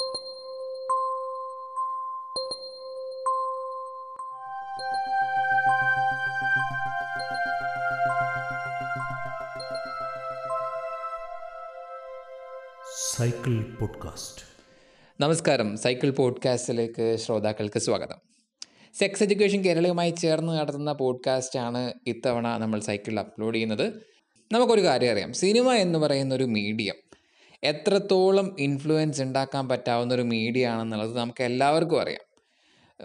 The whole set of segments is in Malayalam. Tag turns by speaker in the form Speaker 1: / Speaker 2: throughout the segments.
Speaker 1: സൈക്കിൾ പോഡ്കാസ്റ്റ്
Speaker 2: നമസ്കാരം. സൈക്കിൾ പോഡ്കാസ്റ്റിലേക്ക് ശ്രോതാക്കൾക്ക് സ്വാഗതം. സെക്സ് എഡ്യൂക്കേഷൻ കേരളയുമായി ചേർന്ന് നടത്തുന്ന പോഡ്കാസ്റ്റാണ് ഇത്തവണ നമ്മൾ സൈക്കിളിൽ അപ്ലോഡ് ചെയ്യുന്നത്. നമുക്കൊരു കാര്യം അറിയാം. സിനിമ എന്ന് പറയുന്ന ഒരു മീഡിയം എത്രത്തോളം ഇൻഫ്ലുവൻസ് ഉണ്ടാക്കാൻ പറ്റാവുന്ന ഒരു മീഡിയ ആണെന്നുള്ളത് നമുക്ക് എല്ലാവർക്കും അറിയാം.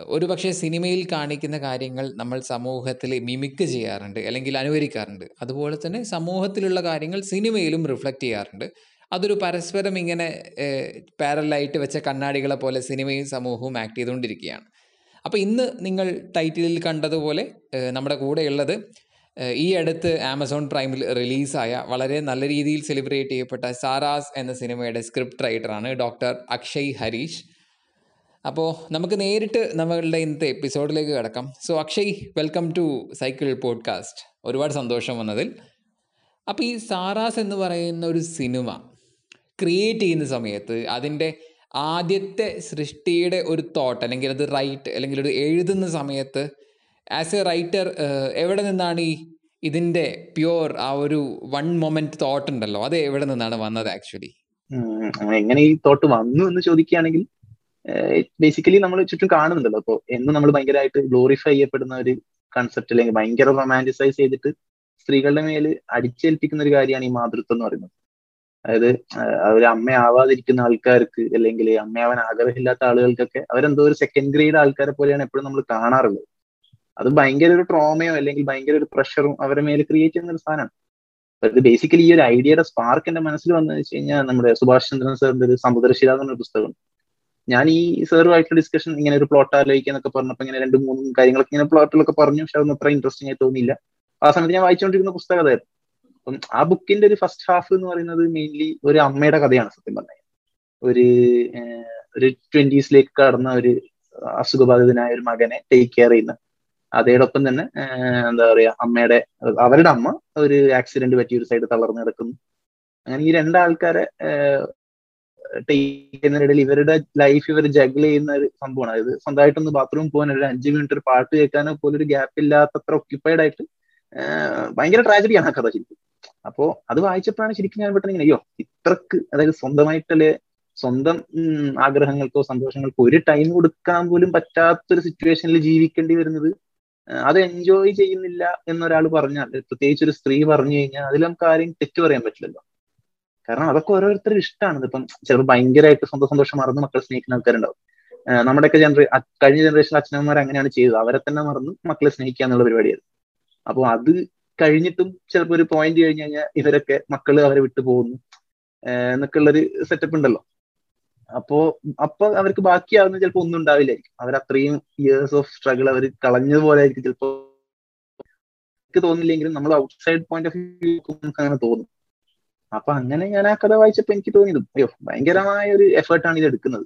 Speaker 2: ഒരു പക്ഷേ സിനിമയിൽ കാണിക്കുന്ന കാര്യങ്ങൾ നമ്മൾ സമൂഹത്തിൽ മിമിക്ക് ചെയ്യാറുണ്ട് അല്ലെങ്കിൽ അനുകരിക്കാറുണ്ട്. അതുപോലെ തന്നെ സമൂഹത്തിലുള്ള കാര്യങ്ങൾ സിനിമയിലും റിഫ്ലക്റ്റ് ചെയ്യാറുണ്ട്. അതൊരു പരസ്പരം ഇങ്ങനെ പാരലായിട്ട് വെച്ച കണ്ണാടികളെ പോലെ സിനിമയും സമൂഹവും ആക്ട് ചെയ്തുകൊണ്ടിരിക്കുകയാണ്. അപ്പോൾ ഇന്ന് നിങ്ങൾ ടൈറ്റിലിൽ കണ്ടതുപോലെ നമ്മുടെ കൂടെയുള്ളത് ഈ അടുത്ത് ആമസോൺ പ്രൈമിൽ റിലീസായ വളരെ നല്ല രീതിയിൽ സെലിബ്രേറ്റ് ചെയ്യപ്പെട്ട സാറാസ് എന്ന സിനിമയുടെ സ്ക്രിപ്റ്റ് റൈറ്ററാണ് ഡോക്ടർ അക്ഷയ് ഹരീഷ്. അപ്പോൾ നമുക്ക് നേരിട്ട് നമ്മളുടെ ഇന്നത്തെ എപ്പിസോഡിലേക്ക് കിടക്കാം. So Akshay welcome to cycle podcast. ഒരുപാട് സന്തോഷം വന്നതിൽ. അപ്പോൾ ഈ സാറാസ് എന്ന് പറയുന്ന ഒരു സിനിമ ക്രിയേറ്റ് ചെയ്യുന്ന സമയത്ത് അതിന്റെ ആദ്യത്തെ സൃഷ്ടിയുടെ ഒരു തോട്ട് അല്ലെങ്കിൽ അത് റൈറ്റ് അല്ലെങ്കിൽ ഒരു എഴുതുന്ന സമയത്ത് ആസ് എ റൈറ്റർ എവിടെ നിന്നാണ് ഈ ഇതിന്റെ പ്യുവർ ആ ഒരു വൺ മൊമെന്റ് തോട്ട് ഉണ്ടല്ലോ? അത് എവിടെ നിന്നാണ് വന്നത് ആക്ച്വലി
Speaker 3: എങ്ങനെ ഈ തോട്ട് വന്നു എന്ന് ചോദിക്കുകയാണെങ്കിൽ ബേസിക്കലി നമ്മൾ ചുറ്റും കാണുന്നുണ്ടല്ലോ. അപ്പൊ എന്ന് നമ്മൾ ഭയങ്കരമായിട്ട് ഗ്ലോറിഫൈ ചെയ്യപ്പെടുന്ന ഒരു കൺസെപ്റ്റ് അല്ലെങ്കിൽ ഭയങ്കര റൊമാന്റിസൈസ് ചെയ്തിട്ട് സ്ത്രീകളുടെ മേൽ അടിച്ചേൽപ്പിക്കുന്ന ഒരു കാര്യമാണ് ഈ മാതൃത്വം എന്ന് പറയുന്നത്. അതായത് അവർ അമ്മയാവാതിരിക്കുന്ന ആൾക്കാർക്ക് അല്ലെങ്കിൽ അമ്മയാവാൻ ആഗ്രഹമില്ലാത്ത ആളുകൾക്കൊക്കെ അവരെന്തോ ഒരു സെക്കൻഡ് ഗ്രേഡ് ആൾക്കാരെ പോലെയാണ് എപ്പോഴും നമ്മൾ കാണാറുള്ളത്. അത് ഭയങ്കര ഒരു ട്രോമയോ അല്ലെങ്കിൽ ഭയങ്കര ഒരു പ്രഷറും അവരെ മേൽ ക്രിയേറ്റ് ചെയ്യുന്ന ഒരു സാധനമാണ് അത് ബേസിക്കലി ഈ ഒരു ഐഡിയയുടെ സ്പാർക്ക് എന്റെ മനസ്സിൽ വന്നു വെച്ച് കഴിഞ്ഞാൽ നമ്മുടെ സുഭാഷ് ചന്ദ്രൻ സാറിന്റെ ഒരു സമുദ്രശില എന്നൊരു പുസ്തകം ഞാൻ ഈ സാറുമായിട്ടുള്ള ഡിസ്കഷൻ ഇങ്ങനെ ഒരു പ്ലോട്ട് ആലോചിക്കുക എന്നൊക്കെ പറഞ്ഞപ്പോൾ ഇങ്ങനെ രണ്ട് മൂന്നും കാര്യങ്ങളൊക്കെ ഇങ്ങനെ പ്ലോട്ടിലൊക്കെ പറഞ്ഞു. പക്ഷെ അതൊന്നും അത്ര ഇൻട്രസ്റ്റിംഗ് ആയി തോന്നിയില്ല. ആ സമയത്ത് ഞാൻ വായിച്ചുകൊണ്ടിരിക്കുന്ന പുസ്തകം അതായിരുന്നു. അപ്പം ആ ബുക്കിന്റെ ഒരു ഫസ്റ്റ് ഹാഫ് എന്ന് പറയുന്നത് മെയിൻലി ഒരു അമ്മയുടെ കഥയാണ് സത്യം പറഞ്ഞാൽ. ഒരു ഒരു ട്വന്റീസിലേക്ക് കടന്ന ഒരു അസുഖബാധിതനായ ഒരു മകനെ ടേക്ക് കെയർ ചെയ്യുന്ന അതോടൊപ്പം തന്നെ എന്താ പറയാ അമ്മയുടെ അവരുടെ അമ്മ ഒരു ആക്സിഡന്റ് പറ്റി ഒരു സൈഡ് തളർന്നു കിടക്കുന്നു. അങ്ങനെ ഈ രണ്ടാൾക്കാരെ ടേക്കുന്നതിനിടയിൽ ഇവരുടെ ലൈഫ് ഇവർ ജഗിൾ ചെയ്യുന്ന ഒരു സംഭവമാണ്. അതായത് സ്വന്തമായിട്ടൊന്ന് ബാത്റൂം പോകാൻ ഒരു അഞ്ച് മിനിറ്റ് ഒരു പാട്ട് കേൾക്കാനോ പോലും ഒരു ഗ്യാപ്പ് ഇല്ലാത്തത്ര ഒക്യുപ്പൈഡ് ആയിട്ട് ഭയങ്കര ട്രാജഡിയാണ് ആ കഥ ശരിക്കും. അപ്പോ അത് വായിച്ചപ്പോഴാണ് ശരിക്കും ഞാൻ പെട്ടെന്ന് ഇങ്ങനെ അയ്യോ ഇത്രക്ക് അതായത് സ്വന്തമായിട്ടല്ലേ സ്വന്തം ആഗ്രഹങ്ങൾക്കോ സന്തോഷങ്ങൾക്കോ ഒരു ടൈം കൊടുക്കാൻ പോലും പറ്റാത്തൊരു സിറ്റുവേഷനിൽ ജീവിക്കേണ്ടി വരുന്നത് അത് എൻജോയ് ചെയ്യുന്നില്ല എന്നൊരാൾ പറഞ്ഞാൽ പ്രത്യേകിച്ച് ഒരു സ്ത്രീ പറഞ്ഞു കഴിഞ്ഞാൽ അതിൽ നമുക്ക് ആരെയും തെറ്റു പറയാൻ പറ്റില്ലല്ലോ. കാരണം അതൊക്കെ ഓരോരുത്തരും ഇഷ്ടമാണ്. ഇപ്പം ചിലപ്പോൾ ഭയങ്കരമായിട്ട് സ്വന്തം സന്തോഷം മറന്ന് മക്കളെ സ്നേഹിക്കുന്ന ആൾക്കാരുണ്ടാവും. നമ്മുടെയൊക്കെ ജനറേ കഴിഞ്ഞ ജനറേഷൻ അച്ഛനമ്മമാർ അങ്ങനെയാണ് ചെയ്തത്. അവരെ തന്നെ മറന്ന് മക്കളെ സ്നേഹിക്കുക എന്നുള്ള പരിപാടിയായിരുന്നു. അപ്പോൾ അത് കഴിഞ്ഞിട്ടും ചിലപ്പോൾ ഒരു പോയിന്റ് കഴിഞ്ഞ് കഴിഞ്ഞാൽ ഇവരൊക്കെ മക്കൾ അവരെ വിട്ടു പോകുന്നു. എന്നൊക്കെ ഉള്ളൊരു സെറ്റപ്പ് ഉണ്ടല്ലോ. അപ്പോ അപ്പൊ അവർക്ക് ബാക്കിയാവുന്ന ചിലപ്പോ ഒന്നും ഉണ്ടാവില്ലായിരിക്കും. അവർ അത്രയും ഇയേഴ്സ് ഓഫ് സ്ട്രഗിൾ അവർ കളഞ്ഞതുപോലെ ആയിരിക്കും ചിലപ്പോ. എനിക്ക് തോന്നില്ലെങ്കിലും നമ്മൾ ഔട്ട്സൈഡ് പോയിന്റ് ഓഫ് വ്യൂ നമുക്ക് അങ്ങനെ തോന്നും. അപ്പൊ അങ്ങനെ ഞാൻ ആ കഥ വായിച്ചപ്പോ എനിക്ക് തോന്നിയത് അയ്യോ ഭയങ്കരമായ ഒരു എഫേർട്ടാണ് ഇത് എടുക്കുന്നത്.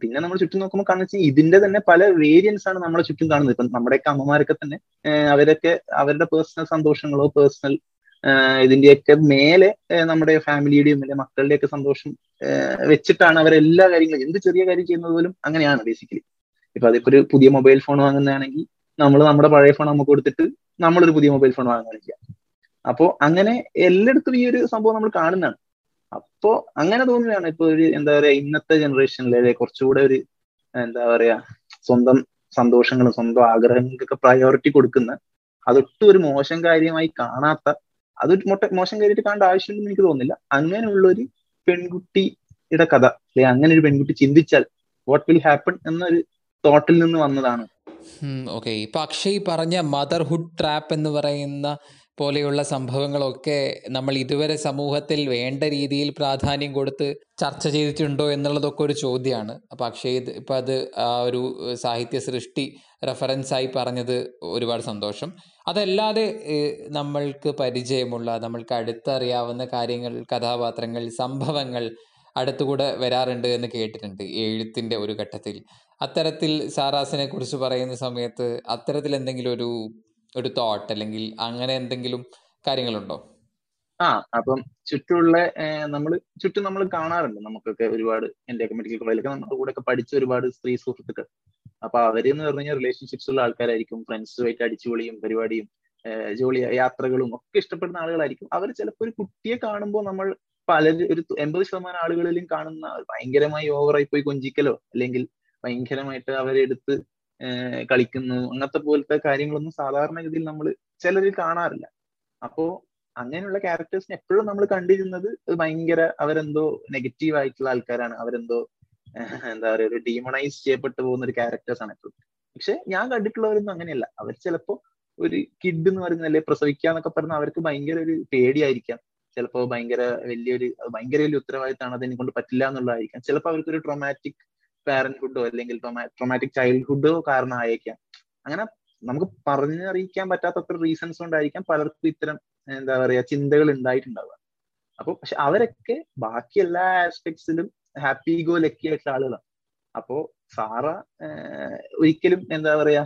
Speaker 3: പിന്നെ നമ്മൾ ചുറ്റും നോക്കുമ്പോൾ കാണുന്ന ഇതിന്റെ തന്നെ പല വേരിയൻസ് ആണ് നമ്മളെ ചുറ്റും കാണുന്നത്. ഇപ്പം നമ്മുടെയൊക്കെ അമ്മമാരൊക്കെ തന്നെ അവരൊക്കെ അവരുടെ പേഴ്സണൽ സന്തോഷങ്ങളോ പേഴ്സണൽ ഇതിന്റെയൊക്കെ മേലെ നമ്മുടെ ഫാമിലിയുടെയും അല്ലെ മക്കളുടെയൊക്കെ സന്തോഷം വെച്ചിട്ടാണ് അവരെല്ലാ കാര്യങ്ങളും എന്ത് ചെറിയ കാര്യം ചെയ്യുന്നത് പോലും അങ്ങനെയാണ് ബേസിക്കലി ഇപ്പൊ അതിപ്പോ ഒരു പുതിയ മൊബൈൽ ഫോൺ വാങ്ങുന്നതാണെങ്കിൽ നമ്മൾ നമ്മുടെ പഴയ ഫോൺ നമുക്ക് കൊടുത്തിട്ട് നമ്മളൊരു പുതിയ മൊബൈൽ ഫോൺ വാങ്ങുകയാണ് അപ്പോൾ അപ്പോ അങ്ങനെ എല്ലായിടത്തും ഈ ഒരു സംഭവം നമ്മൾ കാണുന്നതാണ്. അപ്പോ അങ്ങനെ തോന്നുകയാണ് ഇപ്പൊ ഒരു എന്താ പറയാ ഇന്നത്തെ ജനറേഷനിലെ കുറച്ചുകൂടെ ഒരു എന്താ പറയാ സ്വന്തം സന്തോഷങ്ങളും സ്വന്തം ആഗ്രഹങ്ങൾക്കൊക്കെ പ്രയോറിറ്റി കൊടുക്കുന്ന അതൊട്ടും ഒരു മോശം കാര്യമായി കാണാത്ത അതൊരു മൊട്ട മോശം കാര്യമായിട്ട് കാണേണ്ട ആവശ്യമുണ്ടെന്ന് എനിക്ക് തോന്നുന്നില്ല. അങ്ങനെയുള്ളൊരു പെൺകുട്ടിയുടെ കഥ അല്ലെ അങ്ങനെ ഒരു പെൺകുട്ടി ചിന്തിച്ചാൽ വാട്ട് വിൽ ഹാപ്പൺ എന്നൊരു തോട്ടിൽ നിന്ന് വന്നതാണ്.
Speaker 2: ഓക്കെ ഇപ്പൊ അക്ഷയ് പറഞ്ഞ മദർഹുഡ് ട്രാപ്പ് എന്ന് പറയുന്ന പോലെയുള്ള സംഭവങ്ങളൊക്കെ നമ്മൾ ഇതുവരെ സമൂഹത്തിൽ വേണ്ട രീതിയിൽ പ്രാധാന്യം കൊടുത്ത് ചർച്ച ചെയ്തിട്ടുണ്ടോ എന്നുള്ളതൊക്കെ ഒരു ചോദ്യമാണ്. അപ്പം അക്ഷയ് ഇപ്പം അത് ആ ഒരു സാഹിത്യ സൃഷ്ടി റെഫറൻസായി പറഞ്ഞത് ഒരുപാട് സന്തോഷം. അതല്ലാതെ നമ്മൾക്ക് പരിചയമുള്ള നമ്മൾക്ക് അടുത്തറിയാവുന്ന കാര്യങ്ങൾ കഥാപാത്രങ്ങൾ സംഭവങ്ങൾ അടുത്തുകൂടെ വരാറുണ്ട് എന്ന് കേട്ടിട്ടുണ്ട് എഴുത്തിന്റെ ഒരു ഘട്ടത്തിൽ. അത്തരത്തിൽ സാറാസിനെ കുറിച്ച് പറയുന്ന സമയത്ത് അത്തരത്തിൽ എന്തെങ്കിലും ഒരു ഒരു തോട്ട് അല്ലെങ്കിൽ അങ്ങനെ എന്തെങ്കിലും കാര്യങ്ങളുണ്ടോ?
Speaker 3: ആ അപ്പം ചുറ്റുമുള്ള നമ്മൾ ചുറ്റും നമ്മൾ കാണാറുണ്ട്. നമുക്കൊക്കെ ഒരുപാട് എന്റെ ഒക്കെ മെഡിക്കൽ കോളേജിലൊക്കെ നമ്മുടെ കൂടെ ഒക്കെ പഠിച്ച ഒരുപാട് സ്ത്രീ സുഹൃത്തുക്കൾ. അപ്പൊ അവരെന്ന് പറഞ്ഞു കഴിഞ്ഞാൽ റിലേഷൻഷിപ്സ് ഉള്ള ആൾക്കാരായിരിക്കും. ഫ്രണ്ട്സുമായിട്ട് അടിച്ചുപൊളിയും പരിപാടിയും ജോലി യാത്രകളും ഒക്കെ ഇഷ്ടപ്പെടുന്ന ആളുകളായിരിക്കും. അവർ ചിലപ്പോൾ ഒരു കുട്ടിയെ കാണുമ്പോൾ നമ്മൾ പല ഒരു എൺപത് ശതമാനം ആളുകളിലും കാണുന്ന ഭയങ്കരമായി ഓവറായി പോയി കൊഞ്ചിക്കലോ അല്ലെങ്കിൽ ഭയങ്കരമായിട്ട് അവരെടുത്ത് കളിക്കുന്നു. അങ്ങനത്തെ പോലത്തെ കാര്യങ്ങളൊന്നും സാധാരണഗതിയിൽ നമ്മൾ ചിലരിൽ കാണാറില്ല. അപ്പോ അങ്ങനെയുള്ള ക്യാരക്ടേഴ്സിനെ എപ്പോഴും നമ്മൾ കണ്ടിരുന്നത് ഭയങ്കര അവരെന്തോ നെഗറ്റീവ് ആയിട്ടുള്ള ആൾക്കാരാണ്. അവരെന്തോ എന്താ പറയുക ഒരു ഡീമണൈസ് ചെയ്യപ്പെട്ടു പോകുന്ന ഒരു ക്യാരക്ടേഴ്സ് ആണ് എപ്പോഴും പക്ഷെ ഞാൻ കണ്ടിട്ടുള്ളവരൊന്നും അങ്ങനെയല്ല. അവർ ചിലപ്പോ ഒരു കിഡ് എന്ന് പറയുന്ന അല്ലെ പ്രസവിക്കാന്നൊക്കെ പറഞ്ഞാൽ അവർക്ക് ഭയങ്കര ഒരു പേടിയായിരിക്കാം. ചിലപ്പോ ഭയങ്കര വലിയൊരു ഭയങ്കര വലിയ ഉത്തരവാദിത്തമാണ് അതിനെ കൊണ്ട് പറ്റില്ല എന്നുള്ളതായിരിക്കാം. ചിലപ്പോൾ അവർക്കൊരു ട്രോമാറ്റിക് പാരന്റ്ഹുഡോ അല്ലെങ്കിൽ ട്രോമാറ്റിക് ചൈൽഡ്ഹുഡോ കാരണമായേക്കാം. അങ്ങനെ നമുക്ക് പറഞ്ഞറിയിക്കാൻ പറ്റാത്തത്ര റീസൺസ് കൊണ്ടായിരിക്കാം പലർക്കും ഇത്തരം എന്താ പറയാ ചിന്തകൾ ഉണ്ടായിട്ടുണ്ടാവുക. അപ്പൊ പക്ഷെ അവരൊക്കെ ബാക്കി എല്ലാ ആസ്പെക്ട്സിലും ഹാപ്പി ഗോ ലക്കി ആയിട്ടുള്ള ആളുകളാണ്. അപ്പോ സാറ ഒരിക്കലും എന്താ പറയാ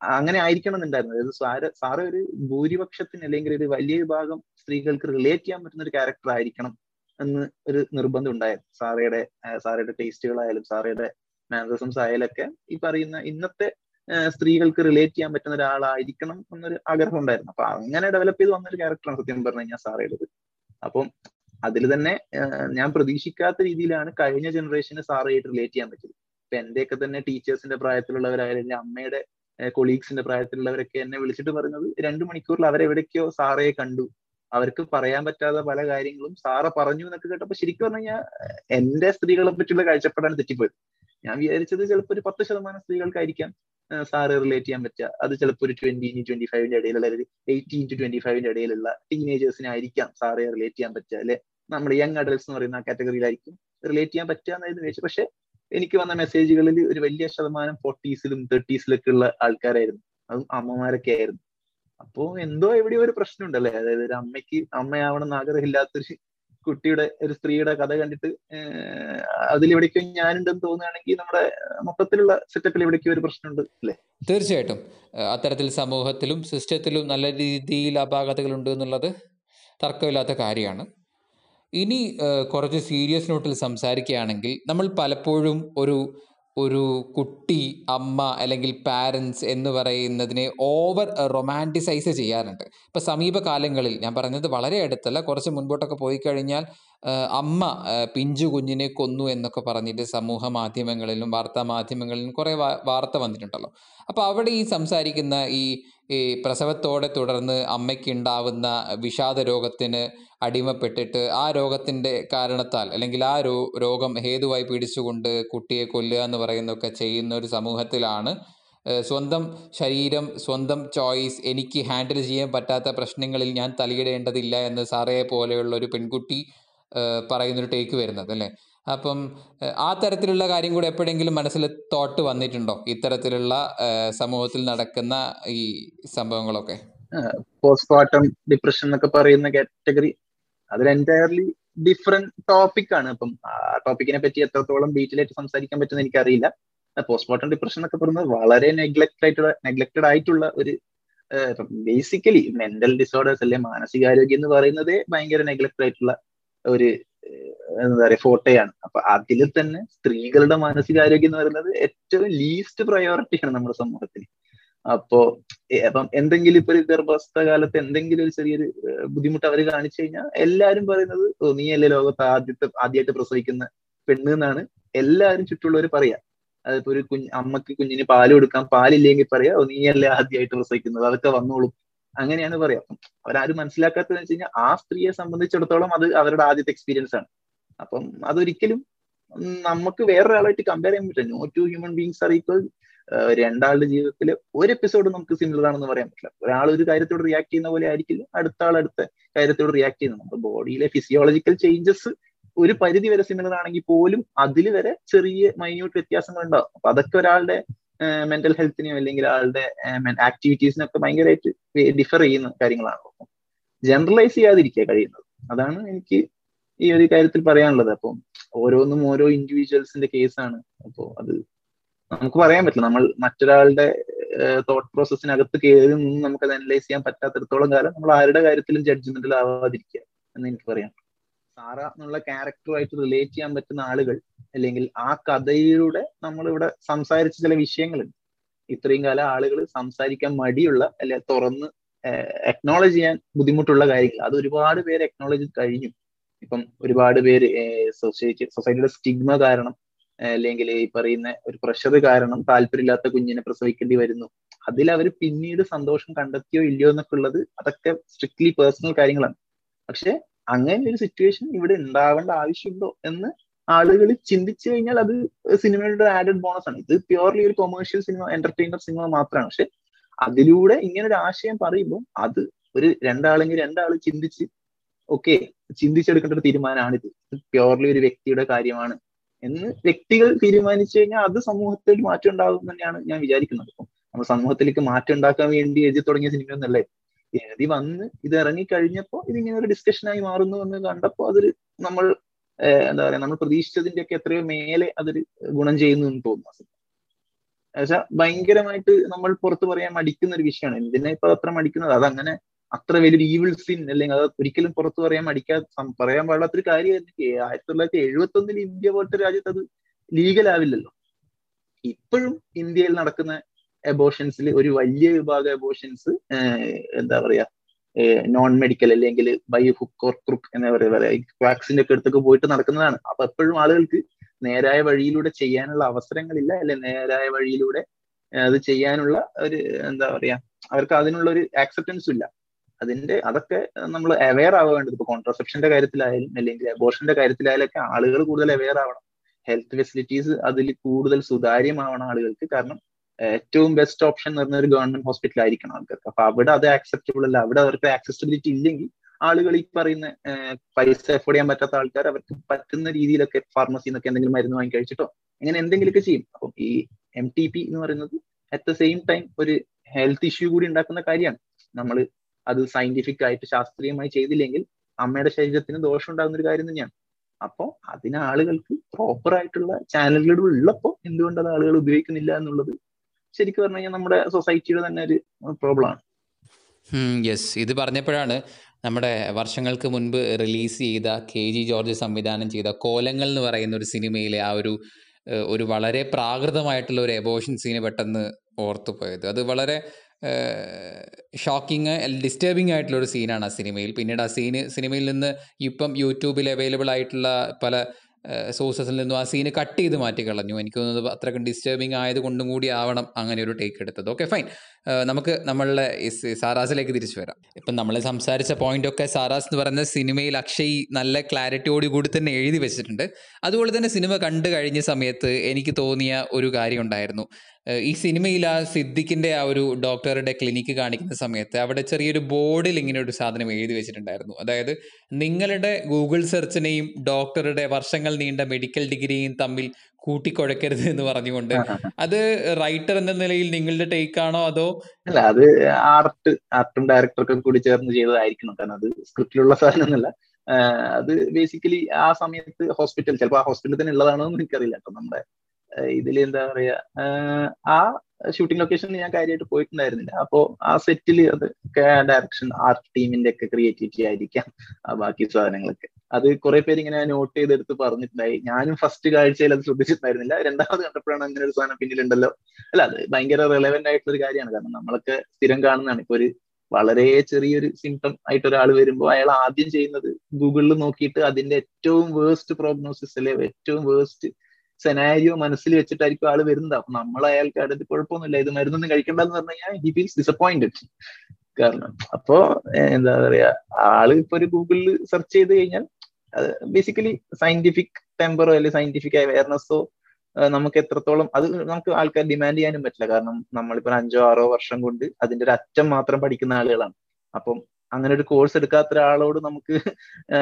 Speaker 3: അങ്ങനെ ആയിരിക്കണം എന്നുണ്ടായിരുന്നു അതായത് സാറ് സാറ് ഒരു ഭൂരിപക്ഷത്തിന് അല്ലെങ്കിൽ ഒരു വലിയ വിഭാഗം സ്ത്രീകൾക്ക് റിലേറ്റ് ചെയ്യാൻ പറ്റുന്ന ഒരു ക്യാരക്ടർ ആയിരിക്കണം എന്ന് ഒരു നിർബന്ധം ഉണ്ടായിരുന്നു സാറയുടെ സാറയുടെ ടേസ്റ്റുകളായാലും സാറയുടെ മാനറിസംസ് ആയാലൊക്കെ ഈ പറയുന്ന ഇന്നത്തെ സ്ത്രീകൾക്ക് റിലേറ്റ് ചെയ്യാൻ പറ്റുന്ന ഒരാളായിരിക്കണം എന്നൊരു ആഗ്രഹം ഉണ്ടായിരുന്നു. അപ്പൊ അങ്ങനെ ഡെവലപ്പ് ചെയ്ത് വന്നൊരു ക്യാരക്ടറാണ് സത്യം പറഞ്ഞു കഴിഞ്ഞാൽ സാറയുടേത്. അപ്പം അതിൽ തന്നെ ഞാൻ പ്രതീക്ഷിക്കാത്ത രീതിയിലാണ് കഴിഞ്ഞ ജനറേഷന് സാറയായിട്ട് റിലേറ്റ് ചെയ്യാൻ പറ്റിയത്. ഇപ്പൊ എന്റെയൊക്കെ തന്നെ ടീച്ചേഴ്സിന്റെ പ്രായത്തിലുള്ളവരായാലും എന്റെ അമ്മയുടെ കൊളീഗ്സിന്റെ പ്രായത്തിലുള്ളവരൊക്കെ എന്നെ വിളിച്ചിട്ട് പറയുന്നത് രണ്ടു മണിക്കൂറിൽ അവരെവിടേക്കോ സാറയെ കണ്ടു. അവർക്ക് പറയാൻ പറ്റാത്ത പല കാര്യങ്ങളും സാറ പറഞ്ഞു എന്നൊക്കെ കേട്ടപ്പോ ശരിക്കും പറഞ്ഞു കഴിഞ്ഞാൽ എന്റെ സ്ത്രീകളെ പറ്റിയുള്ള കാഴ്ചപ്പാടാണ് തെറ്റിപ്പോയത്. ഞാൻ വിചാരിച്ചത് ചിലപ്പോൾ ഒരു പത്ത് ശതമാനം സ്ത്രീകൾക്കായിരിക്കാം സാറ് റിലേറ്റ് ചെയ്യാൻ പറ്റുക. അത് ചിലപ്പോൾ ഒരു ട്വന്റി ഇന്റു ട്വന്റി ഫൈവിന്റെ ഇടയിലുള്ള അല്ലെങ്കിൽ എയ്റ്റീൻ ടു ട്വന്റി ഫൈവിന്റെ ഇടയിലുള്ള ടീനേജേഴ്സിനായിരിക്കാം സാറെ റിലേറ്റ് ചെയ്യാൻ പറ്റുക അല്ലെ? നമ്മുടെ യങ് അഡൽസ് എന്ന് പറയുന്ന കാറ്റഗറിയിലായിരിക്കും റിലേറ്റ് ചെയ്യാൻ പറ്റുക എന്നായിരുന്നു വിചാരിച്ചു പക്ഷെ എനിക്ക് വന്ന മെസ്സേജുകളിൽ ഒരു വലിയ ശതമാനം ഫോർട്ടീസിലും തേർട്ടീസിലൊക്കെ ഉള്ള ആൾക്കാരായിരുന്നു. അതും അമ്മമാരൊക്കെ ആയിരുന്നു. അപ്പോ എന്തോ എവിടെയോ ഒരു പ്രശ്നമുണ്ടല്ലേ? അതായത് ഒരു അമ്മയ്ക്ക് അമ്മയാവണം ആഗ്രഹമില്ലാത്തൊരു കുട്ടിയുടെ ഒരു സ്ത്രീയുടെ കഥ കണ്ടിട്ട് അതിലെവിടേക്കോ ഞാനുണ്ടെന്ന് തോന്നുകയാണെങ്കിൽ നമ്മുടെ മൊത്തത്തിലുള്ള സെറ്റപ്പിൽ എവിടേക്കോ ഒരു പ്രശ്നമുണ്ട് അല്ലേ?
Speaker 2: തീർച്ചയായിട്ടും. അത്തരത്തിൽ സമൂഹത്തിലും സിസ്റ്റത്തിലും നല്ല രീതിയിൽ അപാകതകളുണ്ട് എന്നുള്ളത് തർക്കമില്ലാത്ത കാര്യമാണ്. ഇനി കുറച്ച് സീരിയസ് നോട്ടിൽ സംസാരിക്കുകയാണെങ്കിൽ നമ്മൾ പലപ്പോഴും ഒരു ഒരു കുട്ടി അമ്മ അല്ലെങ്കിൽ പാരൻസ് എന്ന് പറയുന്നതിനെ ഓവർ റൊമാന്റിസൈസ് ചെയ്യാറുണ്ട്. ഇപ്പോൾ സമീപകാലങ്ങളിൽ ഞാൻ പറഞ്ഞത് വളരെ അടുത്തല്ല കുറച്ച് മുൻപോട്ടൊക്കെ പോയി കഴിഞ്ഞാൽ അമ്മ പിഞ്ചു കുഞ്ഞിനെ കൊന്നു എന്നൊക്കെ പറഞ്ഞിട്ട് സമൂഹ മാധ്യമങ്ങളിലും വാർത്താ മാധ്യമങ്ങളിലും കുറേ വാർത്ത വന്നിട്ടുണ്ടല്ലോ. അപ്പോൾ അവിടെ ഈ സംസാരിക്കുന്ന ഈ ഈ പ്രസവത്തോടെ തുടർന്ന് അമ്മയ്ക്കുണ്ടാവുന്ന വിഷാദ രോഗത്തിന് അടിമപ്പെട്ടിട്ട് ആ രോഗത്തിന്റെ കാരണത്താൽ അല്ലെങ്കിൽ ആ രോ രോഗം ഹേതുവായി പിടിച്ചുകൊണ്ട് കുട്ടിയെ കൊല്ലുക എന്ന് പറയുന്നതൊക്കെ ചെയ്യുന്ന ഒരു സമൂഹത്തിലാണ് സ്വന്തം ശരീരം സ്വന്തം ചോയ്സ് എനിക്ക് ഹാൻഡിൽ ചെയ്യാൻ പറ്റാത്ത പ്രശ്നങ്ങളിൽ ഞാൻ തലയിടേണ്ടതില്ല എന്ന് സാറയെ പോലെയുള്ള ഒരു പെൺകുട്ടി പറയുന്നൊരു ടേക്ക് വരുന്നത് അല്ലേ? അപ്പം ആ തരത്തിലുള്ള കാര്യം കൂടെ എപ്പോഴെങ്കിലും മനസ്സിൽ തോട്ട് വന്നിട്ടുണ്ടോ? ഇത്തരത്തിലുള്ള സമൂഹത്തിൽ നടക്കുന്ന ഈ സംഭവങ്ങളൊക്കെ?
Speaker 3: പോസ്റ്റ്മോർട്ടം ഡിപ്രഷൻ എന്നൊക്കെ പറയുന്ന കാറ്റഗറി അതിൽ എന്റയർലി ഡിഫറെന്റ് ടോപ്പിക് ആണ്. അപ്പം ആ ടോപ്പിക്കിനെ പറ്റി എത്രത്തോളം ഡീറ്റെയിൽ സംസാരിക്കാൻ പറ്റുന്ന എനിക്കറിയില്ല. പോസ്റ്റ്മോർട്ടം ഡിപ്രഷൻ എന്നൊക്കെ പറയുന്നത് വളരെ നെഗ്ലക്റ്റഡ് ആയിട്ടുള്ള നെഗ്ലക്റ്റഡ് ആയിട്ടുള്ള ഒരു ബേസിക്കലി മെന്റൽ ഡിസോർഡേഴ്സ് അല്ലെ മാനസികാരോഗ്യം എന്ന് പറയുന്നത് ഭയങ്കര നെഗ്ലക്റ്റഡ് ആയിട്ടുള്ള ഒരു എന്താ പറയാ ഫോട്ടോയാണ്. അപ്പൊ അതിൽ തന്നെ സ്ത്രീകളുടെ മാനസികാരോഗ്യം എന്ന് പറയുന്നത് ഏറ്റവും ലീസ്റ്റ് പ്രയോറിറ്റിയാണ് നമ്മുടെ സമൂഹത്തിൽ അപ്പോ അപ്പം എന്തെങ്കിലും ഇപ്പൊ ഒരു ഗർഭസ്ഥ കാലത്ത് എന്തെങ്കിലും ഒരു ചെറിയൊരു ബുദ്ധിമുട്ട് അവർ കാണിച്ചു കഴിഞ്ഞാൽ എല്ലാരും പറയുന്നത് നീയല്ലേ ലോകത്ത് ആദ്യത്തെ ആദ്യമായിട്ട് പ്രസവിക്കുന്ന പെണ്ണ് എന്നാണ് എല്ലാരും ചുറ്റുള്ളവർ പറയാ. അതിപ്പോ ഒരു കുഞ്ഞ് അമ്മയ്ക്ക് കുഞ്ഞിന് പാൽ കൊടുക്കാൻ പാലില്ലെങ്കിൽ പറയാ നീയല്ലേ ആദ്യമായിട്ട് പ്രസവിക്കുന്നത്? അതൊക്കെ വന്നോളും. അങ്ങനെയാണ് പറയാം. അവരാരും മനസ്സിലാക്കാത്തതെന്ന് വെച്ച് കഴിഞ്ഞാൽ ആ സ്ത്രീയെ സംബന്ധിച്ചിടത്തോളം അത് അവരുടെ ആദ്യത്തെ എക്സ്പീരിയൻസ് ആണ്. അപ്പം അതൊരിക്കലും നമുക്ക് വേറൊരാളായിട്ട് കമ്പയർ ചെയ്യാൻ പറ്റില്ല. No two human beings are equal രണ്ടാളുടെ ജീവിതത്തിൽ ഒരു എപ്പിസോഡ് നമുക്ക് സിമിലർ ആണെന്ന് പറയാൻ പറ്റില്ല. ഒരാൾ ഒരു കാര്യത്തോട് റിയാക്ട് ചെയ്യുന്ന പോലെ ആയിരിക്കില്ല. അടുത്ത ആൾ അടുത്ത കാര്യത്തോട് റിയാക്ട് ചെയ്യുന്നത് നമ്മുടെ ബോഡിയിലെ ഫിസിയോളജിക്കൽ ചേഞ്ചസ് ഒരു പരിധി വരെ സിമിലർ ആണെങ്കിൽ പോലും അതിൽ വരെ ചെറിയ മൈന്യൂട്ട് വ്യത്യാസങ്ങൾ ഉണ്ടാവും അപ്പൊ അതൊക്കെ ഒരാളുടെ മെന്റൽ ഹെൽത്തിനും അല്ലെങ്കിൽ ആളുടെ ആക്ടിവിറ്റീസിനൊക്കെ ഭയങ്കരമായിട്ട് ഡിഫർ ചെയ്യുന്ന കാര്യങ്ങളാണ്. ജനറലൈസ് ചെയ്യാതിരിക്കുക കഴിയുന്നത്. അതാണ് എനിക്ക് ഈ ഒരു കാര്യത്തിൽ പറയാനുള്ളത്. അപ്പം ഓരോന്നും ഓരോ ഇൻഡിവിജ്വൽസിന്റെ കേസാണ് അപ്പോ അത് നമുക്ക് പറയാൻ പറ്റില്ല. നമ്മൾ മറ്റൊരാളുടെ തോട്ട് പ്രോസസ്സിനകത്ത് കയറി നിന്ന് നമുക്ക് അത് അനലൈസ് ചെയ്യാൻ പറ്റാത്തിടത്തോളം കാലം നമ്മൾ ആരുടെ കാര്യത്തിലും ജഡ്ജ്മെന്റിൽ ആവാതിരിക്കുക എന്ന് എനിക്ക് പറയാം സാറ എന്നുള്ള ക്യാരക്ടറുമായിട്ട് റിലേറ്റ് ചെയ്യാൻ പറ്റുന്ന ആളുകൾ അല്ലെങ്കിൽ ആ കഥയിലൂടെ നമ്മളിവിടെ സംസാരിച്ച ചില വിഷയങ്ങളുണ്ട്. ഇത്രയും കാലം ആളുകൾ സംസാരിക്കാൻ മടിയുള്ള അല്ലെ തുറന്ന് അക്നോളജ് ചെയ്യാൻ ബുദ്ധിമുട്ടുള്ള കാര്യങ്ങൾ. അത് ഒരുപാട് പേര് അക്നോളജ് കഴിഞ്ഞു. ഇപ്പം ഒരുപാട് പേര് സൊസൈറ്റി സൊസൈറ്റിയുടെ സ്റ്റിഗ്മ കാരണം അല്ലെങ്കിൽ ഈ പറയുന്ന ഒരു പ്രഷർ കാരണം താല്പര്യമില്ലാത്ത കുഞ്ഞിനെ പ്രസവിക്കേണ്ടി വരുന്നു. അതിൽ അവർ പിന്നീട് സന്തോഷം കണ്ടെത്തിയോ ഇല്ലയോ എന്നൊക്കെ ഉള്ളത് അതൊക്കെ സ്ട്രിക്ട്ലി പേഴ്സണൽ കാര്യങ്ങളാണ്. പക്ഷെ അങ്ങനെ ഒരു സിറ്റുവേഷൻ ഇവിടെ ഉണ്ടാവേണ്ട ആവശ്യമുണ്ടോ എന്ന് ആളുകൾ ചിന്തിച്ചു കഴിഞ്ഞാൽ അത് സിനിമയുടെ ആഡഡ് ബോണസ് ആണ്. ഇത് പ്യുവർലി ഒരു കൊമേഴ്ഷ്യൽ സിനിമ എന്റർടൈനർ സിനിമ മാത്രമാണ് പക്ഷെ അതിലൂടെ ഇങ്ങനെ ഒരു ആശയം പറയുമ്പോൾ അത് ഒരു രണ്ടാളെങ്കിൽ രണ്ടാൾ ചിന്തിച്ച് ഓക്കെ ചിന്തിച്ചെടുക്കേണ്ട ഒരു തീരുമാനമാണിത് പ്യുവർലി ഒരു വ്യക്തിയുടെ കാര്യമാണ് എന്ന് വ്യക്തികൾ തീരുമാനിച്ചു കഴിഞ്ഞാൽ അത് സമൂഹത്തിൽ മാറ്റം ഉണ്ടാകും തന്നെയാണ് ഞാൻ വിചാരിക്കുന്നത്. അപ്പം നമ്മൾ സമൂഹത്തിലേക്ക് മാറ്റം ഉണ്ടാക്കാൻ വേണ്ടി എഴുതി തുടങ്ങിയ സിനിമ ഒന്നല്ലേ? എഴുതി വന്ന് ഇത് ഇറങ്ങി കഴിഞ്ഞപ്പോൾ ഇതിങ്ങനെ ഒരു ഡിസ്കഷനായി മാറുന്നു എന്ന് കണ്ടപ്പോൾ അതൊരു നമ്മൾ എന്താ പറയാ നമ്മൾ പ്രതീക്ഷിച്ചതിന്റെ ഒക്കെ എത്രയോ മേലെ അതൊരു ഗുണം ചെയ്യുന്നു എന്ന് തോന്നുന്നു എന്നുവെച്ചാൽ ഭയങ്കരമായിട്ട് നമ്മൾ പുറത്ത് പറയാൻ മടിക്കുന്ന ഒരു വിഷയമാണ്. എന്തിനാ ഇപ്പൊ അത്ര മടിക്കുന്നത്? അതങ്ങനെ അത്ര വലിയൊരു ഈവിൾ സിൻ അല്ലെങ്കിൽ അത് ഒരിക്കലും പുറത്തു പറയാൻ മടിക്കാ പറയാൻ പാടില്ലാത്തൊരു കാര്യമായിരുന്നു ആയിരത്തി തൊള്ളായിരത്തി എഴുപത്തി ഒന്നിൽ ഇന്ത്യ പോലത്തെ രാജ്യത്ത് അത് ലീഗൽ ആവില്ലല്ലോ. ഇപ്പോഴും ഇന്ത്യയിൽ നടക്കുന്ന എബോഷൻസിൽ ഒരു വലിയ വിഭാഗം എബോഷൻസ് എന്താ പറയാ നോൺ മെഡിക്കൽ അല്ലെങ്കിൽ ബൈ ഹുക്ക് ഓർ ക്രുക്ക് എന്ന് പറയാ വാക്സിന്റെ ഒക്കെ അടുത്തൊക്കെ പോയിട്ട് നടക്കുന്നതാണ്. അപ്പൊ എപ്പോഴും ആളുകൾക്ക് നേരായ വഴിയിലൂടെ ചെയ്യാനുള്ള അവസരങ്ങളില്ല അല്ലെ നേരായ വഴിയിലൂടെ അത് ചെയ്യാനുള്ള ഒരു എന്താ പറയാ അവർക്ക് അതിനുള്ള ഒരു ആക്സെപ്റ്റൻസും ഇല്ല. അതിന്റെ അതൊക്കെ നമ്മൾ അവെയർ ആവേണ്ടത്. വേണ്ടത് ഇപ്പൊ കോൺട്രസെപ്ഷന്റെ കാര്യത്തിലായാലും അല്ലെങ്കിൽ അബോഷന്റെ കാര്യത്തിലായാലും ഒക്കെ ആളുകൾ കൂടുതൽ അവെയർ ആവണം. ഹെൽത്ത് ഫെസിലിറ്റീസ് അതിൽ കൂടുതൽ സുതാര്യമാവണം ആളുകൾക്ക്. കാരണം ഏറ്റവും ബെസ്റ്റ് ഓപ്ഷൻ എന്ന് പറഞ്ഞ ഒരു ഗവൺമെന്റ് ഹോസ്പിറ്റൽ ആയിരിക്കണം ആൾക്കാർക്ക്. അപ്പൊ അവിടെ അത് ആക്സെപ്റ്റബിൾ അല്ല. അവിടെ അവർക്ക് ആക്സസിബിലിറ്റി ഇല്ലെങ്കിൽ ആളുകൾ ഈ പറയുന്ന പൈസ എഫോർഡ് ചെയ്യാൻ പറ്റാത്ത ആൾക്കാർ അവർക്ക് പറ്റുന്ന രീതിയിലൊക്കെ ഫാർമസിയിൽ നിന്നൊക്കെ എന്തെങ്കിലും മരുന്ന് വാങ്ങി കഴിച്ചിട്ടോ അങ്ങനെ എന്തെങ്കിലുമൊക്കെ ചെയ്യും. അപ്പം ഈ എം ടി പി എന്ന് പറയുന്നത് അറ്റ് ദ സെയിം ടൈം ഒരു ഹെൽത്ത് ഇഷ്യൂ കൂടി ഉണ്ടാക്കുന്ന കാര്യമാണ്. നമ്മൾ അത് സയന്റിഫിക് ആയിട്ട് ശാസ്ത്രീയമായി ചെയ്തില്ലെങ്കിൽ അമ്മയുടെ ശരീരത്തിന് ദോഷം ഉണ്ടാകുന്ന ഒരു കാര്യം തന്നെയാണ്. അപ്പോൾ അതിന് ആളുകൾക്ക് പ്രോപ്പർ ആയിട്ടുള്ള ചാനലുകൾ ഉള്ളപ്പോൾ എന്തുകൊണ്ട് അത് ആളുകൾ ഉപയോഗിക്കുന്നില്ല എന്നുള്ളത് ശരിക്കും പറഞ്ഞു കഴിഞ്ഞാൽ നമ്മുടെ സൊസൈറ്റിയുടെ തന്നെ ഒരു പ്രോബ്ലമാണ്
Speaker 2: യെസ് ഇത് പറഞ്ഞപ്പോഴാണ് നമ്മുടെ വർഷങ്ങൾക്ക് മുൻപ് റിലീസ് ചെയ്ത കെ ജി ജോർജ് സംവിധാനം ചെയ്ത കോലങ്ങൾ എന്ന് പറയുന്ന ഒരു സിനിമയിലെ ആ ഒരു ഒരു വളരെ പ്രാകൃതമായിട്ടുള്ള ഒരു എബോഷൻ സീന് പെട്ടെന്ന് ഓർത്തുപോയത് അത് വളരെ ഷോക്കിങ് ഡിസ്റ്റർബിംഗ് ആയിട്ടുള്ള ഒരു സീനാണ് ആ സിനിമയിൽ. പിന്നീട് ആ സീന് സിനിമയിൽ നിന്ന് ഇപ്പം യൂട്യൂബിൽ അവൈലബിൾ ആയിട്ടുള്ള പല സോഴ്സസിൽ നിന്നും ആ സീന് കട്ട് ചെയ്ത് മാറ്റി കളഞ്ഞു എനിക്ക് തോന്നുന്നത് അത്രക്കും ഡിസ്റ്റർബിംഗ് ആയത് കൊണ്ടും കൂടി ആവണം അങ്ങനെ ഒരു ടേക്ക് എടുത്തത്. ഓക്കെ ഫൈൻ നമുക്ക് നമ്മളുടെ സാറാസിലേക്ക് തിരിച്ചു വരാം. ഇപ്പം നമ്മൾ സംസാരിച്ച പോയിന്റ് ഒക്കെ സാറാസ് എന്ന് പറയുന്ന സിനിമയിൽ അക്ഷയ് നല്ല ക്ലാരിറ്റിയോട് കൂടി തന്നെ എഴുതി വെച്ചിട്ടുണ്ട്. അതുപോലെ തന്നെ സിനിമ കണ്ടു കഴിഞ്ഞ സമയത്ത് എനിക്ക് തോന്നിയ ഒരു കാര്യം ഉണ്ടായിരുന്നു. ഈ സിനിമയിൽ ആ സിദ്ദിഖിന്റെ ആ ഒരു ഡോക്ടറുടെ ക്ലിനിക്ക് കാണിക്കുന്ന സമയത്ത് അവിടെ ചെറിയൊരു ബോർഡിൽ ഇങ്ങനെ ഒരു സാധനം എഴുതി വെച്ചിട്ടുണ്ടായിരുന്നു. അതായത് നിങ്ങളുടെ ഗൂഗിൾ സെർച്ചിനെയും ഡോക്ടറുടെ വർഷങ്ങൾ നീണ്ട മെഡിക്കൽ ഡിഗ്രിയും തമ്മിൽ കൂട്ടിക്കുഴക്കരുത് എന്ന് പറഞ്ഞുകൊണ്ട്. അത് റൈറ്റർ എന്ന നിലയിൽ നിങ്ങളുടെ ടേക്ക് ആണോ അതോ
Speaker 3: അല്ല അത് ആർട്ട് ആർട്ടും ഡയറക്ടർക്കും കൂടി ചേർന്ന് ചെയ്തതായിരിക്കണം. കാരണം അത് സ്ക്രിപ്റ്റിലുള്ള സാധനം എന്നല്ല അത് ബേസിക്കലി ആ സമയത്ത് ഹോസ്പിറ്റൽ ചിലപ്പോൾ ആ ഹോസ്പിറ്റലിൽ തന്നെ ഉള്ളതാണോ എന്ന് എനിക്കറിയില്ല അപ്പൊ നമ്മുടെ ഇതിൽ എന്താ പറയാ ആ ഷൂട്ടിംഗ് ലൊക്കേഷനിൽ ഞാൻ കാര്യമായിട്ട് പോയിട്ടുണ്ടായിരുന്നില്ല. അപ്പോ ആ സെറ്റിൽ അത് ഡയറക്ഷൻ ആർട്ട് ടീമിന്റെ ഒക്കെ ക്രിയേറ്റിവിറ്റി ആയിരിക്കാം ബാക്കി സാധനങ്ങളൊക്കെ. അത് കുറെ പേര് ഇങ്ങനെ നോട്ട് ചെയ്തെടുത്ത് പറഞ്ഞിട്ടുണ്ടായി. ഞാനും ഫസ്റ്റ് കാഴ്ചയിൽ അത് ശ്രദ്ധിച്ചിട്ടുണ്ടായിരുന്നില്ല. രണ്ടാമത് കണ്ടപ്പോഴാണ് അങ്ങനെ ഒരു സാധനം പിന്നിലുണ്ടല്ലോ. അല്ല അത് ഭയങ്കര റിലവെന്റ് ആയിട്ടുള്ള ഒരു കാര്യമാണ്. കാരണം നമ്മളൊക്കെ സ്ഥിരം കാണുന്നതാണ്. ഇപ്പൊ ഒരു വളരെ ചെറിയൊരു സിംറ്റം ആയിട്ട് ഒരാൾ വരുമ്പോൾ അയാൾ ആദ്യം ചെയ്യുന്നത് ഗൂഗിളിൽ നോക്കിയിട്ട് അതിന്റെ ഏറ്റവും വേസ്റ്റ് പ്രോഗ്നോസിസ് അല്ലെ ഏറ്റവും വേസ്റ്റ് സെനാരിയോ മനസ്സിൽ വെച്ചിട്ടായിരിക്കും ആൾ വരുന്നത്. അപ്പൊ നമ്മൾ അയാൾക്ക് അടുത്ത് കുഴപ്പമൊന്നുമില്ല. ഇത് മരുന്നൊന്നും കഴിക്കണ്ടെന്ന് പറഞ്ഞു കഴിഞ്ഞാൽ ഹി ഫീൽസ് ഡിസപ്പോയിന്റഡ് കാരണം അപ്പോ എന്താ പറയാ ആൾ ഇപ്പൊ ഒരു ഗൂഗിളിൽ സെർച്ച് ചെയ്ത് കഴിഞ്ഞാൽ ബേസിക്കലി സയന്റിഫിക് ടെമ്പറോ അല്ലെങ്കിൽ സയന്റിഫിക് അവയർനെസ്സോ നമുക്ക് എത്രത്തോളം അത് നമുക്ക് ആൾക്കാർ ഡിമാൻഡ് ചെയ്യാനും പറ്റില്ല. കാരണം നമ്മളിപ്പോ അഞ്ചോ ആറോ വർഷം കൊണ്ട് അതിന്റെ ഒരു അറ്റം മാത്രം പഠിക്കുന്ന ആളുകളാണ്. അപ്പം അങ്ങനെ ഒരു കോഴ്സ് എടുക്കാത്ത ഒരാളോട് നമുക്ക്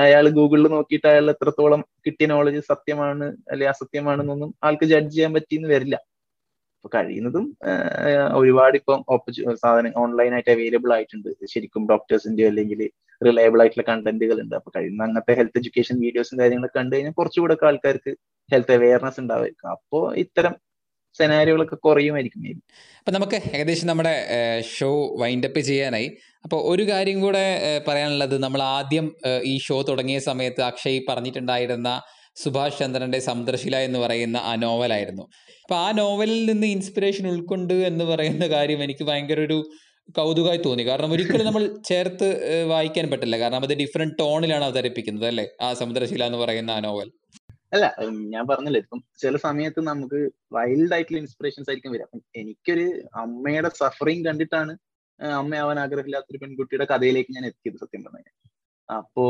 Speaker 3: അയാൾ ഗൂഗിളിൽ നോക്കിയിട്ട് അയാൾ എത്രത്തോളം കിട്ടിയ നോളജ് സത്യമാണ് അല്ലെ അസത്യമാണെന്നൊന്നും ആൾക്ക് ജഡ്ജ് ചെയ്യാൻ പറ്റിയെന്ന് വരില്ല. അപ്പൊ കഴിയുന്നതും ഒരുപാട് ഇപ്പം സാധനം ഓൺലൈനായിട്ട് അവൈലബിൾ ആയിട്ടുണ്ട്. ശരിക്കും ഡോക്ടേഴ്സിന്റെ അല്ലെങ്കിൽ റിലയബിൾ ആയിട്ടുള്ള കണ്ടന്റുകൾ ഉണ്ട്. അപ്പൊ കഴിയുന്ന അങ്ങനത്തെ ഹെൽത്ത് എഡ്യൂക്കേഷൻ വീഡിയോസും കാര്യങ്ങളൊക്കെ കണ്ടു കഴിഞ്ഞാൽ കുറച്ചുകൂടെ ആൾക്കാർക്ക് ഹെൽത്ത് അവയർനെസ് ഉണ്ടാവുമായിരിക്കും അപ്പോ ഇത്തരം സെനാരികളൊക്കെ കുറയുമായിരിക്കും
Speaker 2: അപ്പൊ നമുക്ക് ഏകദേശം നമ്മുടെ ഷോ വൈൻഡപ്പ് ചെയ്യാനായി. അപ്പോൾ ഒരു കാര്യം കൂടെ പറയാനുള്ളത്. നമ്മൾ ആദ്യം ഈ ഷോ തുടങ്ങിയ സമയത്ത് അക്ഷയ് പറഞ്ഞിട്ടുണ്ടായിരുന്ന സുഭാഷ് ചന്ദ്രന്റെ സമുദ്രശില എന്ന് പറയുന്ന ആ നോവലായിരുന്നു അപ്പൊ ആ നോവലിൽ നിന്ന് ഇൻസ്പിറേഷൻ ഉൾക്കൊണ്ട് എന്ന് പറയുന്ന കാര്യം എനിക്ക് ഭയങ്കര ഒരു കൗതുകമായി തോന്നി. കാരണം ഒരിക്കലും നമ്മൾ ചേർത്ത് വായിക്കാൻ പറ്റില്ല. കാരണം അത് ഡിഫറെന്റ് ടോണിലാണ് അവതരിപ്പിക്കുന്നത് അല്ലേ? ആ സമുദ്രശില എന്ന് പറയുന്ന ആ നോവൽ
Speaker 3: അല്ല ഞാൻ പറഞ്ഞല്ലോ ഇപ്പം ചില സമയത്ത് നമുക്ക് വൈൽഡ് ആയിട്ടുള്ള ഇൻസ്പിറേഷൻസ് ആയിരിക്കും വരിക. അപ്പം എനിക്കൊരു അമ്മയുടെ സഫറിങ് കണ്ടിട്ടാണ് അമ്മ അമ്മയാവാൻ ആഗ്രഹമില്ലാത്തൊരു പെൺകുട്ടിയുടെ കഥയിലേക്ക് ഞാൻ എത്തിയത് സത്യം പറഞ്ഞു അപ്പോ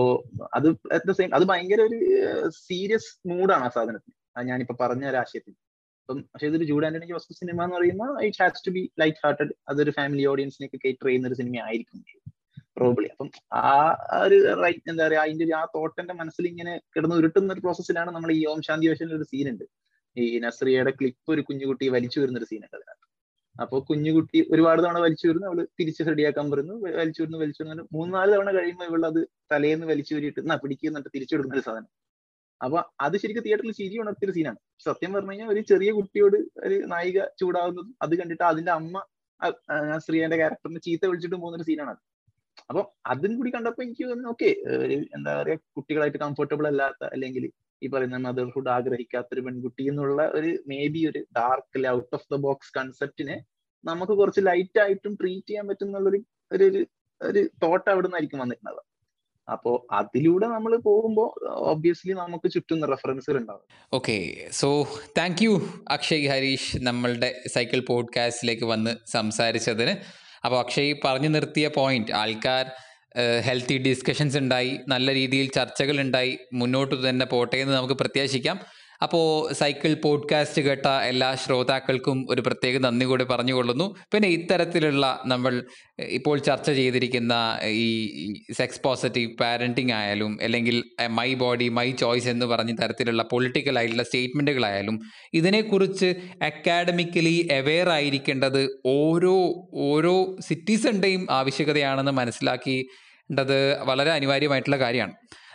Speaker 3: അത് അറ്റ് ദ സെയിം അത് ഭയങ്കര ഒരു സീരിയസ് മൂഡാണ് ആ സാധനത്തിന്. ഞാനിപ്പോ പറഞ്ഞ ഒരു ആശയത്തിൽ. അപ്പം പക്ഷേ ഇതൊരു ജൂഡ് ആന്റണി ജോസഫ് സിനിമ എന്ന് പറയുമ്പോൾ it has to be light hearted അതൊരു ഫാമിലി ഓഡിയൻസിനൊക്കെ കേറ്റർ ചെയ്യുന്ന ഒരു സിനിമ ആയിരിക്കും പ്രോബ്ലി അപ്പം ആ ഒരു റൈറ്റ് എന്താ പറയാ അതിന്റെ ആ തോട്ടന്റെ മനസ്സിൽ ഇങ്ങനെ കിടന്ന് ഉരുട്ടുന്ന ഒരു പ്രോസസ്സിലാണ് നമ്മൾ ഈ ഓം ശാന്തി വേഷനിൽ ഒരു സീൻ ഉണ്ട്. ഈ നസ്രിയയുടെ ക്ലിപ്പ് ഒരു കുഞ്ഞുകുട്ടി വലിച്ചു വരുന്ന ഒരു സീനുണ്ട് അതിനകത്ത്. അപ്പൊ കുഞ്ഞുകുട്ടി ഒരുപാട് തവണ വലിച്ചു വരുന്നു അവൾ തിരിച്ച് റെഡിയാക്കാൻ പറയുന്നു വലിച്ചു വരുന്നു വലിച്ചു വരുന്നു മൂന്നാൽ തവണ കഴിയുമ്പോൾ ഇവൾ അത് തലേന്ന് വലിച്ചു വരിയിട്ട് എന്നാ പിടിക്കുന്നിട്ട് തിരിച്ചു കൊടുക്കുന്ന ഒരു സാധനം. അപ്പൊ അത് ശരിക്കും തിയേറ്ററിൽ ചിരി ഉണർത്തിയൊരു സീനാണ് സത്യം പറഞ്ഞു കഴിഞ്ഞാൽ ഒരു ചെറിയ കുട്ടിയോട് ഒരു നായിക ചൂടാവുന്നതും അത് കണ്ടിട്ട് അതിന്റെ അമ്മ ശ്രീയന്റെ ക്യാരക്ടറിന് ചീത്ത വിളിച്ചിട്ട് പോകുന്ന ഒരു സീനാണ് അത്. അപ്പൊ അതും കൂടി കണ്ടപ്പോ എനിക്ക് ഓക്കെ എന്താ പറയാ കുട്ടികളായിട്ട് കംഫർട്ടബിൾ അല്ലാത്ത അല്ലെങ്കിൽ ഈ പറയുന്ന മദർഹുഡ് ആഗ്രഹിക്കാത്ത ഒരു പെൺകുട്ടി എന്നുള്ള ഒരു മേ ബി ഒരു dark out of the box കൺസെപ്റ്റിനെ നമുക്ക് കുറച്ച് ലൈറ്റ് ആയിട്ടും ട്രീറ്റ് ചെയ്യാൻ പറ്റുന്നുള്ളൊരു ഒരു ഒരു തോട്ട് അവിടെ നിന്നായിരിക്കും വന്നിട്ടുള്ളത് അപ്പോ അതിലൂടെ നമ്മൾ പോകുമ്പോൾ ഒബ്വിയസ്ലി നമുക്ക് ചുറ്റും റെഫറൻസുകൾ ഉണ്ടാവും.
Speaker 2: Okay so thank you Akshay Harish നമ്മളുടെ സൈക്കിൾ പോഡ്കാസ്റ്റിലേക്ക് വന്ന് സംസാരിച്ചതിന്. അപ്പോൾ അക്ഷയ് പറഞ്ഞു നിർത്തിയ പോയിന്റ് ആൾക്കാർ ഹെൽത്തി ഡിസ്കഷൻസ് ഉണ്ടായി നല്ല രീതിയിൽ ചർച്ചകൾ ഉണ്ടായി മുന്നോട്ട് തന്നെ പോട്ടെ എന്ന് നമുക്ക് പ്രത്യാശിക്കാം. അപ്പോൾ സൈക്കിൾ പോഡ്കാസ്റ്റ് കേട്ട എല്ലാ ശ്രോതാക്കൾക്കും ഒരു പ്രത്യേക നന്ദി കൂടി പറഞ്ഞുകൊള്ളുന്നു. പിന്നെ ഇത്തരത്തിലുള്ള നമ്മൾ ഇപ്പോൾ ചർച്ച ചെയ്തിരിക്കുന്ന ഈ സെക്സ് പോസിറ്റീവ് പാരന്റിങ് ആയാലും അല്ലെങ്കിൽ മൈ ബോഡി മൈ ചോയ്സ് എന്ന് പറഞ്ഞ തരത്തിലുള്ള പൊളിറ്റിക്കൽ ആയിട്ടുള്ള സ്റ്റേറ്റ്മെന്റുകളായാലും ഇതിനെക്കുറിച്ച് അക്കാഡമിക്കലി അവെയർ ആയിരിക്കേണ്ടത് ഓരോ ഓരോ സിറ്റിസന്റെയും ആവശ്യകതയാണെന്ന് മനസ്സിലാക്കേണ്ടത് വളരെ അനിവാര്യമായിട്ടുള്ള കാര്യമാണ്.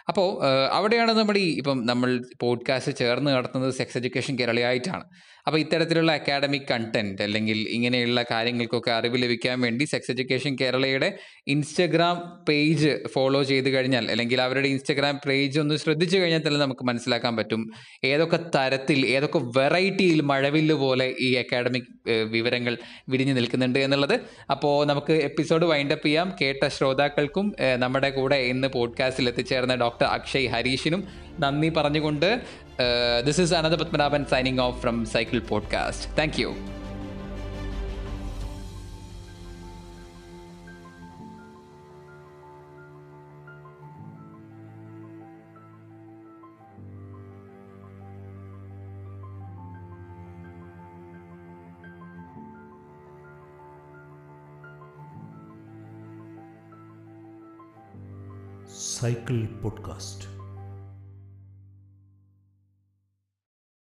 Speaker 2: അപ്പോൾ അവിടെയാണ് നമ്മൾ ഈ ഇപ്പം നമ്മൾ പോഡ്കാസ്റ്റ് ചേർന്ന് നടത്തുന്നത് സെക്സ് എഡ്യൂക്കേഷൻ കേരളയായിട്ടാണ്. അപ്പോൾ ഇത്തരത്തിലുള്ള അക്കാഡമിക് കണ്ടന്റ് അല്ലെങ്കിൽ ഇങ്ങനെയുള്ള കാര്യങ്ങൾക്കൊക്കെ അറിവ് ലഭിക്കാൻ വേണ്ടി സെക്സ് എഡ്യൂക്കേഷൻ കേരളയുടെ ഇൻസ്റ്റഗ്രാം പേജ് ഫോളോ ചെയ്ത് കഴിഞ്ഞാൽ അല്ലെങ്കിൽ അവരുടെ ഇൻസ്റ്റഗ്രാം പേജ് ഒന്ന് ശ്രദ്ധിച്ചു കഴിഞ്ഞാൽ തന്നെ നമുക്ക് മനസ്സിലാക്കാൻ പറ്റും. ഏതൊക്കെ തരത്തിൽ ഏതൊക്കെ വെറൈറ്റിയിൽ മഴവില്ല് പോലെ ഈ അക്കാഡമിക് വിവരങ്ങൾ വിരിഞ്ഞു നിൽക്കുന്നുണ്ട് എന്നുള്ളത് അപ്പോൾ നമുക്ക് എപ്പിസോഡ് വൈൻഡപ്പ് ചെയ്യാം. കേട്ട ശ്രോതാക്കൾക്കും നമ്മുടെ കൂടെ ഇന്ന് പോഡ്കാസ്റ്റിൽ എത്തിച്ചേർന്ന ഡോക്ടർ അക്ഷയ് ഹരീഷിനും നന്ദി പറഞ്ഞുകൊണ്ട് this is Anantha Padmanabhan signing off from cycle podcast thank
Speaker 1: Cycle Podcast.